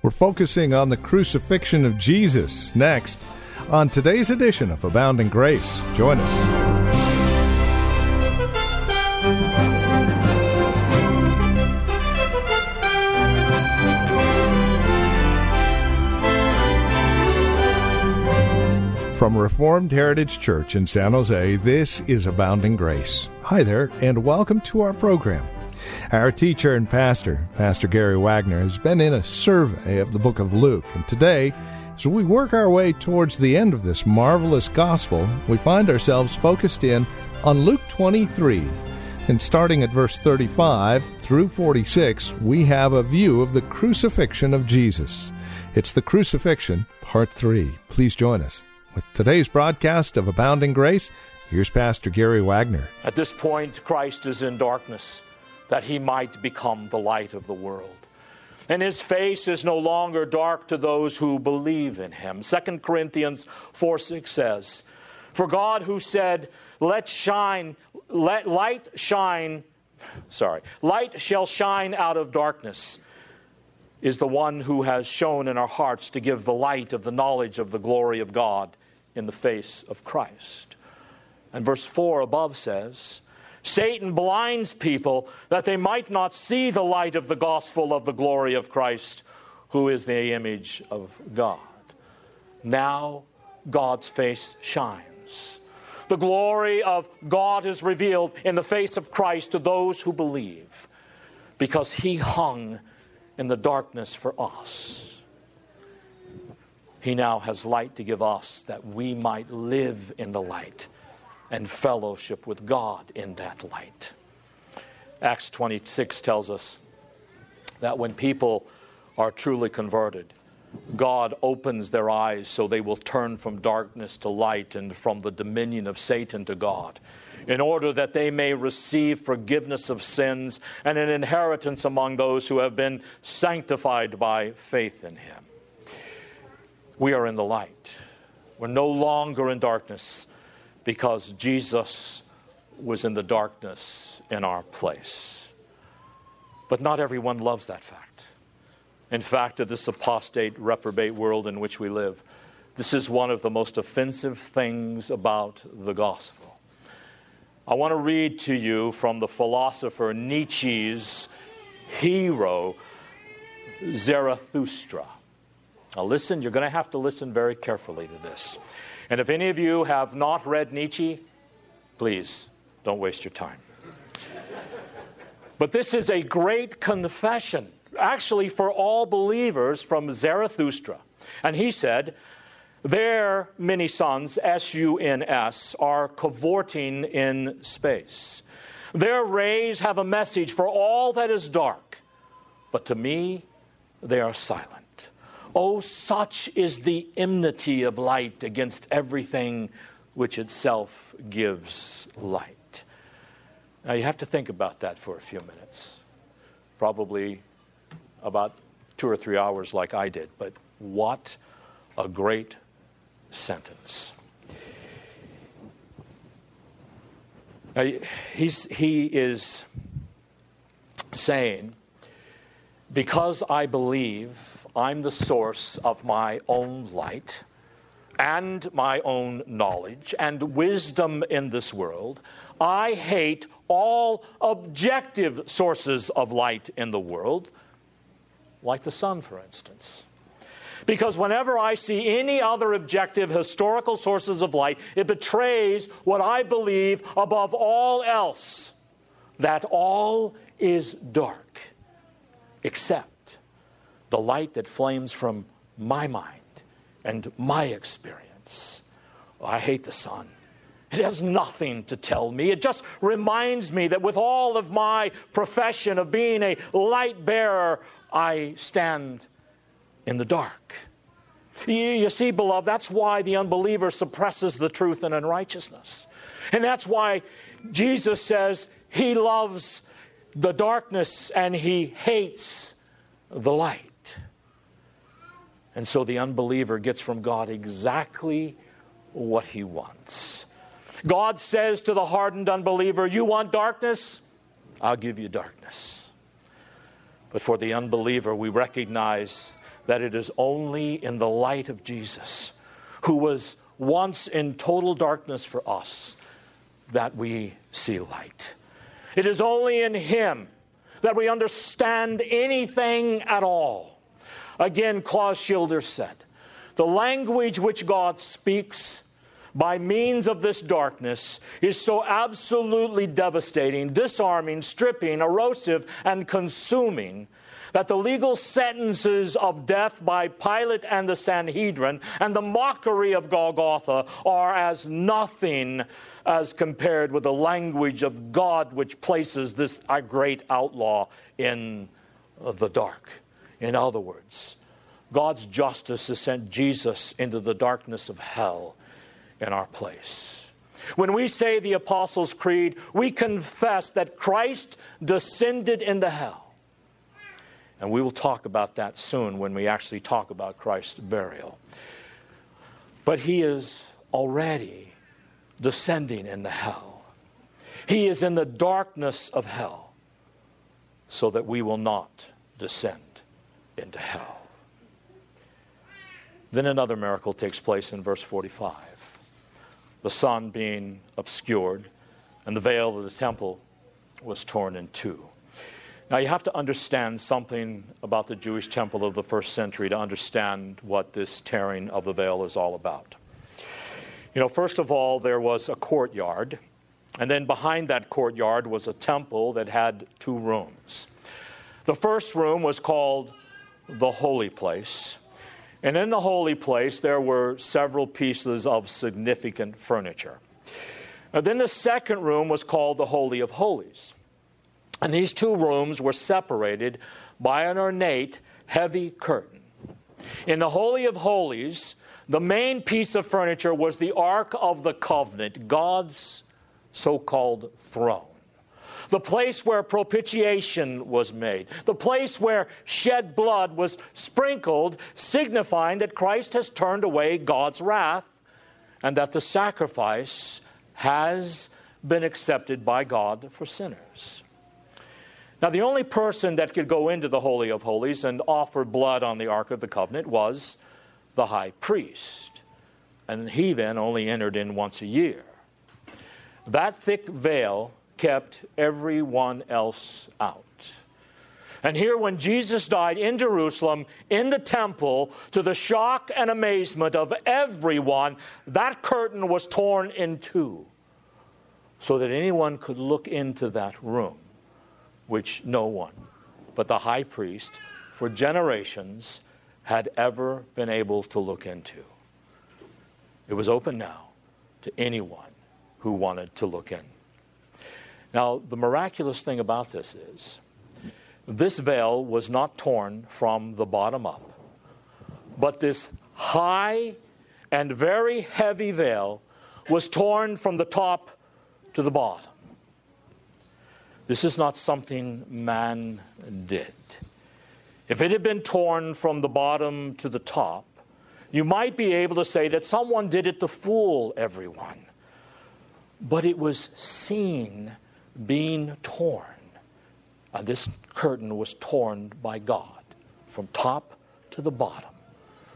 We're focusing on the crucifixion of Jesus next on today's edition of Abounding Grace. Join us. From Reformed Heritage Church in San Jose, this is Abounding Grace. Hi there, and welcome to our program. Our teacher and pastor, Pastor Gary Wagner, has been in a survey of the book of Luke, and today, as we work our way towards the end of this marvelous gospel, we find ourselves focused in on Luke 23. And starting at verse 35 through 46, we have a view of the crucifixion of Jesus. It's the crucifixion, part 3. Please join us. With today's broadcast of Abounding Grace, here's Pastor Gary Wagner. At this point, Christ is in darkness that he might become the light of the world. And his face is no longer dark to those who believe in him. 2 Corinthians 4 6 says, For God who said, Let shine, let light shine, sorry, light shall shine out of darkness, is the one who has shown in our hearts to give the light of the knowledge of the glory of God in the face of Christ. And verse 4 above says, Satan blinds people that they might not see the light of the gospel of the glory of Christ, who is the image of God. Now God's face shines. The glory of God is revealed in the face of Christ to those who believe, because he hung in the darkness for us. He now has light to give us that we might live in the light and fellowship with God in that light. Acts 26 tells us that when people are truly converted, God opens their eyes so they will turn from darkness to light and from the dominion of Satan to God, in order that they may receive forgiveness of sins and an inheritance among those who have been sanctified by faith in Him. We are in the light. We're no longer in darkness because Jesus was in the darkness in our place. But not everyone loves that fact. In fact, in this apostate, reprobate world in which we live, this is one of the most offensive things about the gospel. I want to read to you from the philosopher Nietzsche's hero, Zarathustra. Now, listen, you're going to have to listen very carefully to this. And if any of you have not read Nietzsche, please don't waste your time. but this is a great confession, actually, for all believers from Zarathustra. And he said, Their many suns, S U N S, are cavorting in space. Their rays have a message for all that is dark, but to me, they are silent. Oh, such is the enmity of light against everything which itself gives light. Now, you have to think about that for a few minutes. Probably about two or three hours, like I did. But what a great sentence. Now, he is saying, because I believe I'm the source of my own light and my own knowledge and wisdom in this world. I hate all objective sources of light in the world, like the sun, for instance. Because whenever I see any other objective historical sources of light, it betrays what I believe above all else that all is dark, except the light that flames from my mind and my experience. Oh, I hate the sun. It has nothing to tell me. It just reminds me that with all of my profession of being a light bearer, I stand in the dark. You, you, see, beloved, that's why the unbeliever suppresses the truth and unrighteousness. And that's why Jesus says he loves the darkness and he hates the light. And so the unbeliever gets from God exactly what he wants. God says to the hardened unbeliever, You want darkness? I'll give you darkness. But for the unbeliever, we recognize that it is only in the light of Jesus, who was once in total darkness for us, that we see light. It is only in Him that we understand anything at all. Again, Klaus Schilder said, The language which God speaks by means of this darkness is so absolutely devastating, disarming, stripping, erosive, and consuming that the legal sentences of death by Pilate and the Sanhedrin and the mockery of Golgotha are as nothing as compared with the language of God, which places this great outlaw in the dark. In other words, God's justice has sent Jesus into the darkness of hell in our place. When we say the Apostles' Creed, we confess that Christ descended into hell. And we will talk about that soon when we actually talk about Christ's burial. But he is already descending into hell. He is in the darkness of hell so that we will not descend into hell. Then another miracle takes place in verse 45. The sun being obscured, and the veil of the temple was torn in two. Now, you have to understand something about the Jewish temple of the first century to understand what this tearing of the veil is all about. You know, first of all, there was a courtyard, and then behind that courtyard was a temple that had two rooms. The first room was called the holy place, and in the holy place there were several pieces of significant furniture. And then the second room was called the Holy of Holies. And these two rooms were separated by an ornate, heavy curtain. In the Holy of Holies, the main piece of furniture was the Ark of the Covenant, God's so called throne. The place where propitiation was made, the place where shed blood was sprinkled, signifying that Christ has turned away God's wrath and that the sacrifice has been accepted by God for sinners. Now, the only person that could go into the Holy of Holies and offer blood on the Ark of the Covenant was the high priest. And he then only entered in once a year. That thick veil kept everyone else out. And here, when Jesus died in Jerusalem, in the temple, to the shock and amazement of everyone, that curtain was torn in two so that anyone could look into that room, which no one but the high priest for generations had ever been able to look into. It was open now to anyone who wanted to look in. Now, the miraculous thing about this is this veil was not torn from the bottom up, but this high and very heavy veil was torn from the top to the bottom. This is not something man did. If it had been torn from the bottom to the top, you might be able to say that someone did it to fool everyone. But it was seen being torn. And this curtain was torn by God from top to the bottom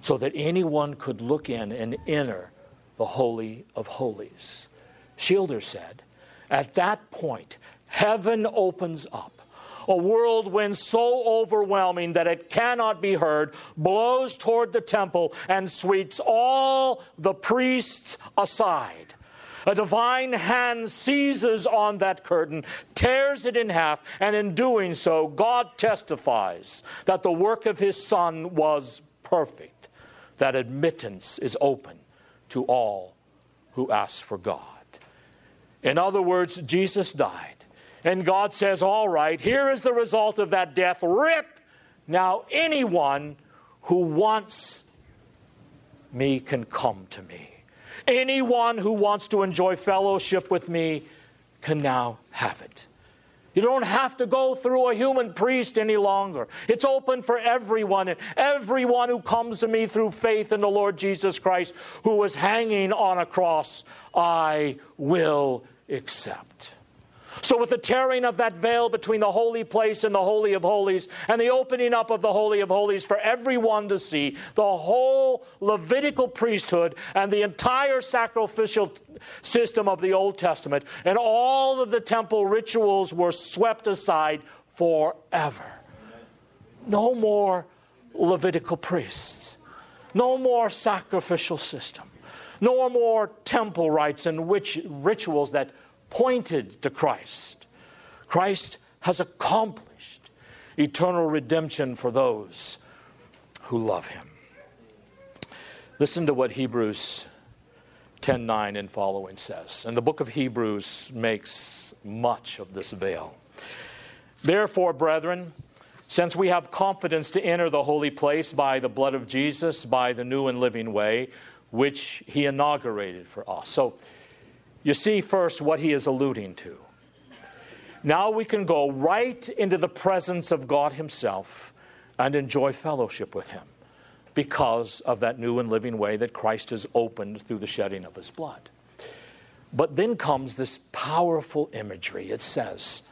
so that anyone could look in and enter the Holy of Holies. Schilder said, At that point, heaven opens up a whirlwind so overwhelming that it cannot be heard, blows toward the temple and sweeps all the priests aside. A divine hand seizes on that curtain, tears it in half, and in doing so, God testifies that the work of his Son was perfect, that admittance is open to all who ask for God. In other words, Jesus died and God says, All right, here is the result of that death. Rip! Now, anyone who wants me can come to me. Anyone who wants to enjoy fellowship with me can now have it. You don't have to go through a human priest any longer. It's open for everyone, and everyone who comes to me through faith in the Lord Jesus Christ, who was hanging on a cross, I will accept. So, with the tearing of that veil between the holy place and the Holy of Holies, and the opening up of the Holy of Holies for everyone to see, the whole Levitical priesthood and the entire sacrificial system of the Old Testament and all of the temple rituals were swept aside forever. No more Levitical priests, no more sacrificial system, no more temple rites and rituals that pointed to Christ. Christ has accomplished eternal redemption for those who love him. Listen to what Hebrews 10:9 and following says. And the book of Hebrews makes much of this veil. Therefore, brethren, since we have confidence to enter the holy place by the blood of Jesus, by the new and living way, which he inaugurated for us. So you see first what he is alluding to. Now we can go right into the presence of God Himself and enjoy fellowship with Him because of that new and living way that Christ has opened through the shedding of His blood. But then comes this powerful imagery. It says,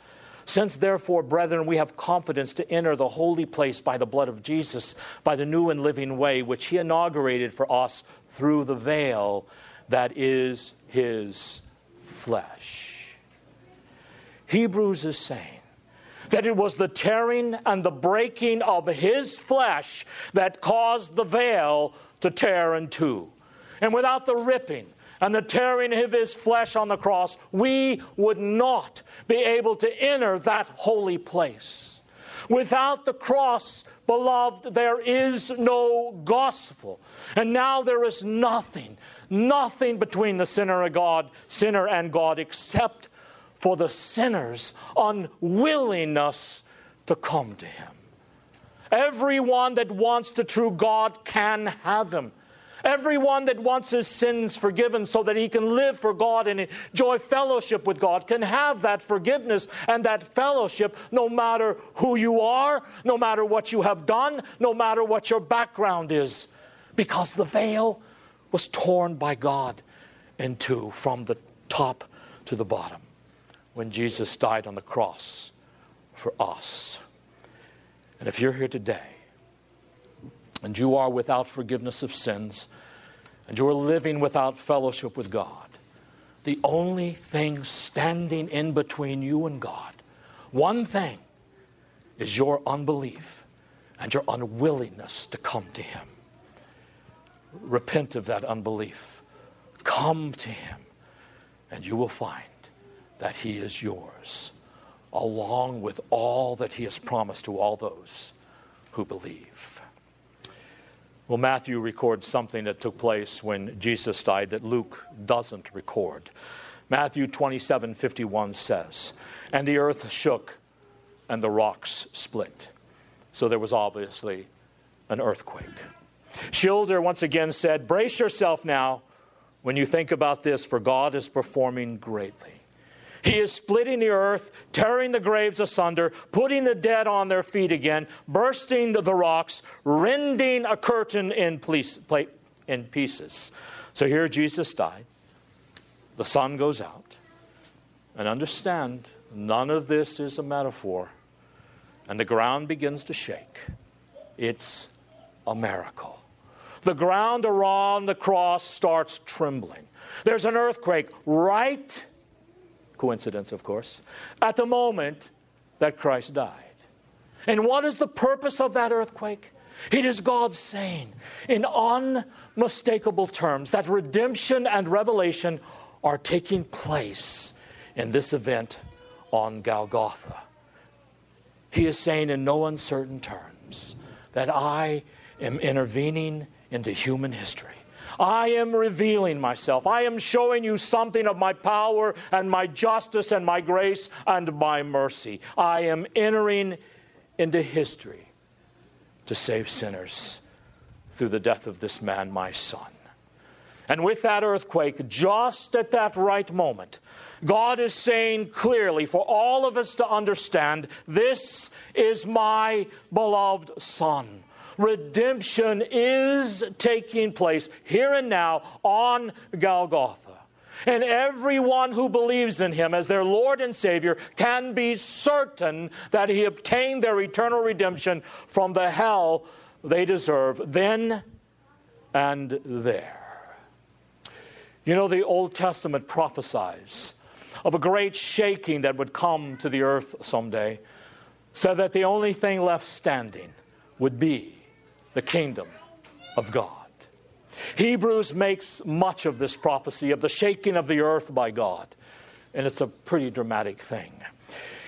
Since therefore, brethren, we have confidence to enter the holy place by the blood of Jesus, by the new and living way which He inaugurated for us through the veil that is his flesh. Hebrews is saying that it was the tearing and the breaking of his flesh that caused the veil to tear in two. And without the ripping and the tearing of his flesh on the cross, we would not be able to enter that holy place. Without the cross, beloved, there is no gospel. And now there is nothing nothing between the sinner and God, sinner and God except for the sinner's unwillingness to come to him. Everyone that wants the true God can have him. Everyone that wants his sins forgiven so that he can live for God and enjoy fellowship with God can have that forgiveness and that fellowship no matter who you are, no matter what you have done, no matter what your background is. Because the veil was torn by God in two from the top to the bottom when Jesus died on the cross for us. And if you're here today and you are without forgiveness of sins and you're living without fellowship with God, the only thing standing in between you and God, one thing, is your unbelief and your unwillingness to come to Him repent of that unbelief. Come to Him, and you will find that He is yours, along with all that He has promised to all those who believe. Well, Matthew records something that took place when Jesus died that Luke doesn't record. Matthew 27 51 says, And the earth shook and the rocks split. So there was obviously an earthquake. Schilder once again said, Brace yourself now when you think about this, for God is performing greatly. He is splitting the earth, tearing the graves asunder, putting the dead on their feet again, bursting the rocks, rending a curtain in, in pieces. So here Jesus died. The sun goes out. And understand, none of this is a metaphor. And the ground begins to shake. It's a miracle. The ground around the cross starts trembling. There's an earthquake right, coincidence, of course, at the moment that Christ died. And what is the purpose of that earthquake? It is God saying, in unmistakable terms, that redemption and revelation are taking place in this event on Golgotha. He is saying in no uncertain terms that I am intervening into human history. I am revealing myself. I am showing you something of my power and my justice and my grace and my mercy. I am entering into history to save sinners through the death of this man, my son. And with that earthquake, just at that right moment, God is saying clearly for all of us to understand this is my beloved Son. Redemption is taking place here and now on Golgotha. And everyone who believes in him as their Lord and Savior can be certain that he obtained their eternal redemption from the hell they deserve then and there. You know, the Old Testament prophesies of a great shaking that would come to the earth someday, so that the only thing left standing would be the kingdom of God. Hebrews makes much of this prophecy of the shaking of the earth by God, and it's a pretty dramatic thing.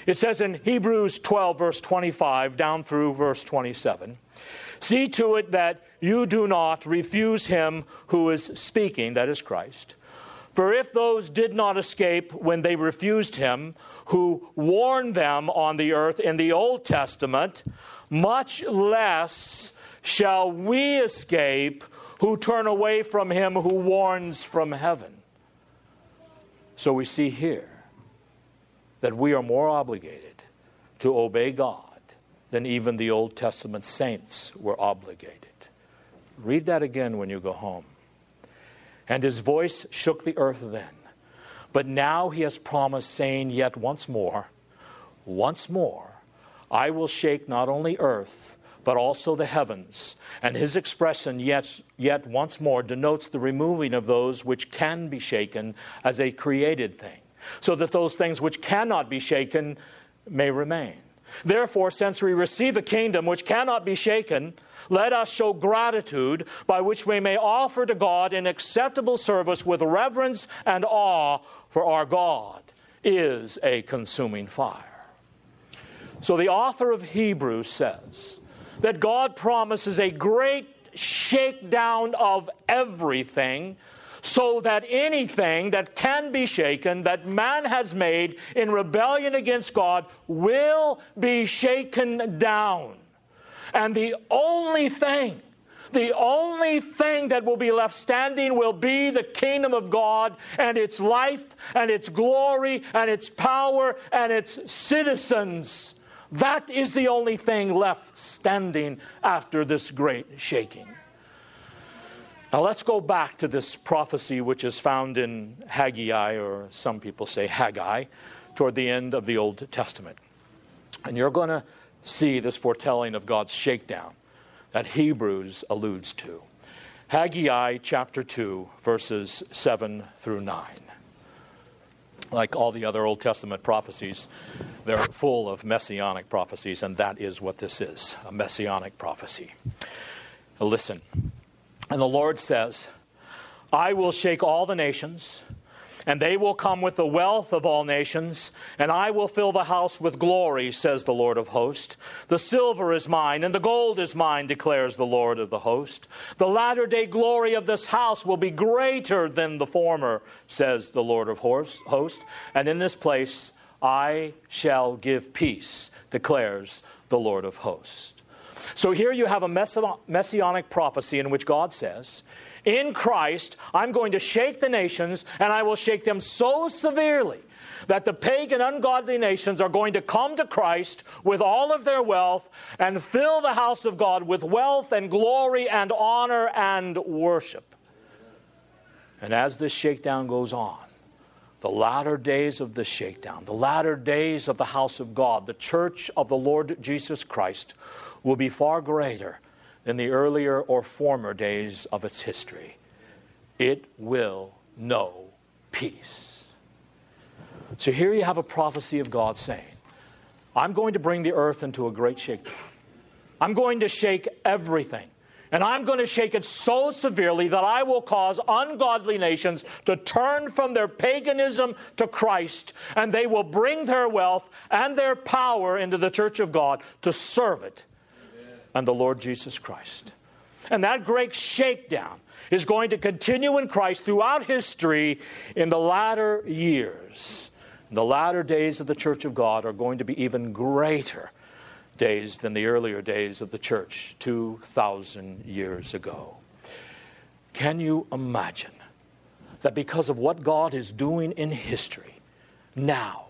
It says in Hebrews 12, verse 25, down through verse 27 See to it that you do not refuse him who is speaking, that is Christ. For if those did not escape when they refused him, who warned them on the earth in the Old Testament, much less shall we escape who turn away from him who warns from heaven. So we see here that we are more obligated to obey God than even the Old Testament saints were obligated. Read that again when you go home. And his voice shook the earth then. But now he has promised, saying, Yet once more, once more, I will shake not only earth, but also the heavens. And his expression, yet, yet once more, denotes the removing of those which can be shaken as a created thing, so that those things which cannot be shaken may remain. Therefore, since we receive a kingdom which cannot be shaken, let us show gratitude by which we may offer to God an acceptable service with reverence and awe, for our God is a consuming fire. So the author of Hebrews says that God promises a great shakedown of everything so that anything that can be shaken, that man has made in rebellion against God, will be shaken down. And the only thing, the only thing that will be left standing will be the kingdom of God and its life and its glory and its power and its citizens. That is the only thing left standing after this great shaking. Now let's go back to this prophecy which is found in Haggai, or some people say Haggai, toward the end of the Old Testament. And you're going to see this foretelling of God's shakedown that Hebrews alludes to. Haggai chapter 2, verses 7 through 9. Like all the other Old Testament prophecies, they're full of messianic prophecies, and that is what this is a messianic prophecy. Listen. And the Lord says, I will shake all the nations and they will come with the wealth of all nations, and I will fill the house with glory, says the Lord of hosts. The silver is mine, and the gold is mine, declares the Lord of the host. The latter day glory of this house will be greater than the former, says the Lord of hosts. And in this place I shall give peace, declares the Lord of hosts. So here you have a messianic prophecy in which God says, in Christ, I'm going to shake the nations, and I will shake them so severely that the pagan, ungodly nations are going to come to Christ with all of their wealth and fill the house of God with wealth and glory and honor and worship. And as this shakedown goes on, the latter days of the shakedown, the latter days of the house of God, the church of the Lord Jesus Christ, will be far greater than the earlier or former days of its history. It will know peace. So here you have a prophecy of God saying, I'm going to bring the earth into a great shakedown. I'm going to shake everything. And I'm going to shake it so severely that I will cause ungodly nations to turn from their paganism to Christ, and they will bring their wealth and their power into the church of God to serve it and the Lord Jesus Christ. And that great shakedown is going to continue in Christ throughout history in the latter years. The latter days of the church of God are going to be even greater days than the earlier days of the church 2,000 years ago. Can you imagine that because of what God is doing in history now,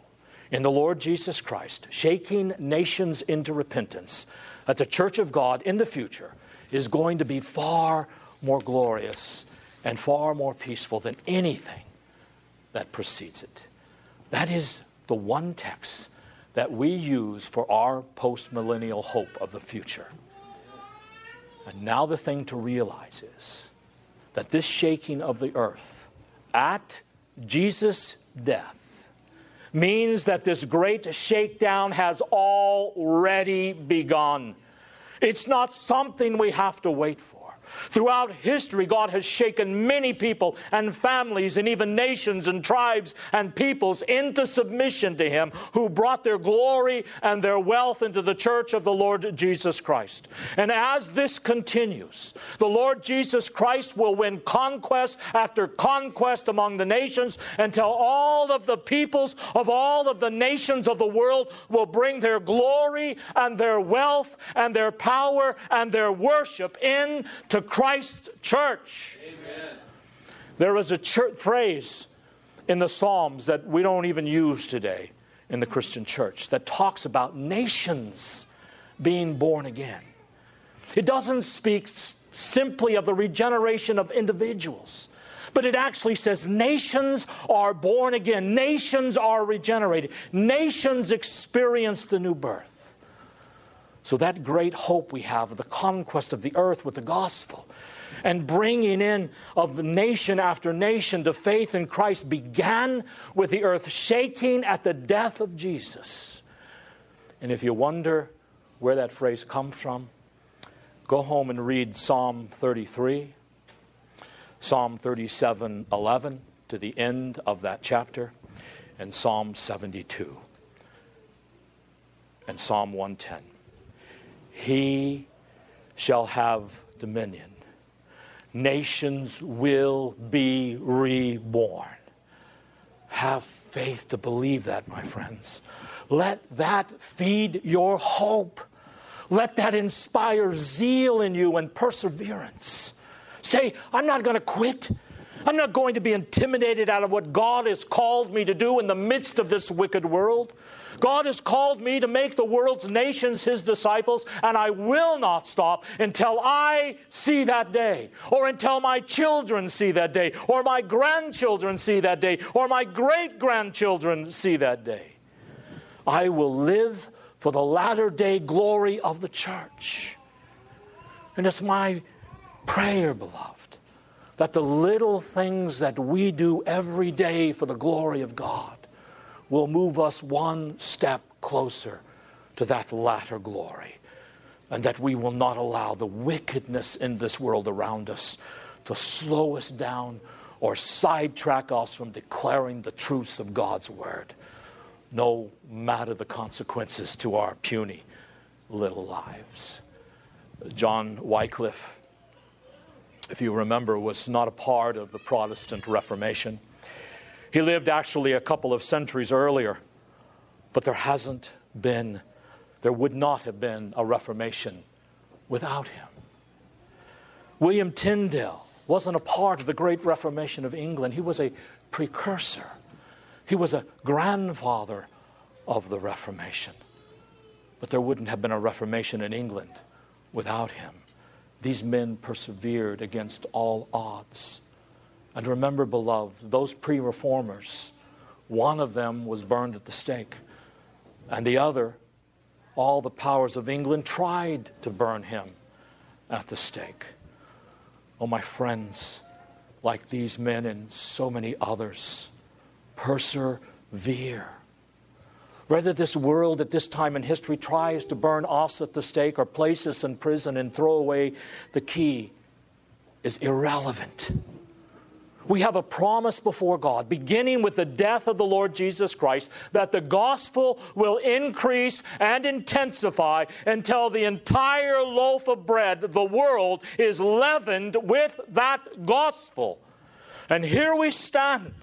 in the Lord Jesus Christ, shaking nations into repentance, that the church of God in the future is going to be far more glorious and far more peaceful than anything that precedes it. That is the one text that we use for our postmillennial hope of the future. And now the thing to realize is that this shaking of the earth at Jesus' death means that this great shakedown has already begun. It's not something we have to wait for. Throughout history, God has shaken many people and families and even nations and tribes and peoples into submission to Him who brought their glory and their wealth into the church of the Lord Jesus Christ. And as this continues, the Lord Jesus Christ will win conquest after conquest among the nations until all of the peoples of all of the nations of the world will bring their glory and their wealth and their power and their worship in to Christ church. Amen. There is a church phrase in the Psalms that we don't even use today in the Christian church that talks about nations being born again. It doesn't speak simply of the regeneration of individuals, but it actually says nations are born again, nations are regenerated, nations experience the new birth. So, that great hope we have of the conquest of the earth with the gospel and bringing in of nation after nation to faith in Christ began with the earth shaking at the death of Jesus. And if you wonder where that phrase comes from, go home and read Psalm 33, Psalm 37 11 to the end of that chapter, and Psalm 72, and Psalm 110. He shall have dominion. Nations will be reborn. Have faith to believe that, my friends. Let that feed your hope. Let that inspire zeal in you and perseverance. Say, I'm not going to quit. I'm not going to be intimidated out of what God has called me to do in the midst of this wicked world. God has called me to make the world's nations his disciples, and I will not stop until I see that day, or until my children see that day, or my grandchildren see that day, or my great grandchildren see that day. I will live for the latter day glory of the church. And it's my prayer, beloved, that the little things that we do every day for the glory of God will move us one step closer to that latter glory. And that we will not allow the wickedness in this world around us to slow us down or sidetrack us from declaring the truths of God's Word, no matter the consequences to our puny little lives. John Wycliffe, if you remember, was not a part of the Protestant Reformation. He lived actually a couple of centuries earlier, but there hasn't been, there would not have been a Reformation without him. William Tyndale wasn't a part of the great Reformation of England, he was a precursor, he was a grandfather of the Reformation. But there wouldn't have been a Reformation in England without him. These men persevered against all odds. And remember, beloved, those pre reformers, one of them was burned at the stake, and the other, all the powers of England tried to burn him at the stake. Oh, my friends, like these men and so many others, persevere. Whether this world at this time in history tries to burn us at the stake or place us in prison and throw away the key is irrelevant. We have a promise before God, beginning with the death of the Lord Jesus Christ, that the gospel will increase and intensify until the entire loaf of bread, the world, is leavened with that gospel. And here we stand.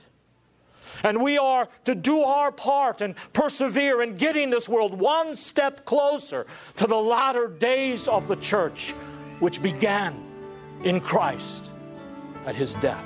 And we are to do our part and persevere in getting this world one step closer to the latter days of the church, which began in Christ at his death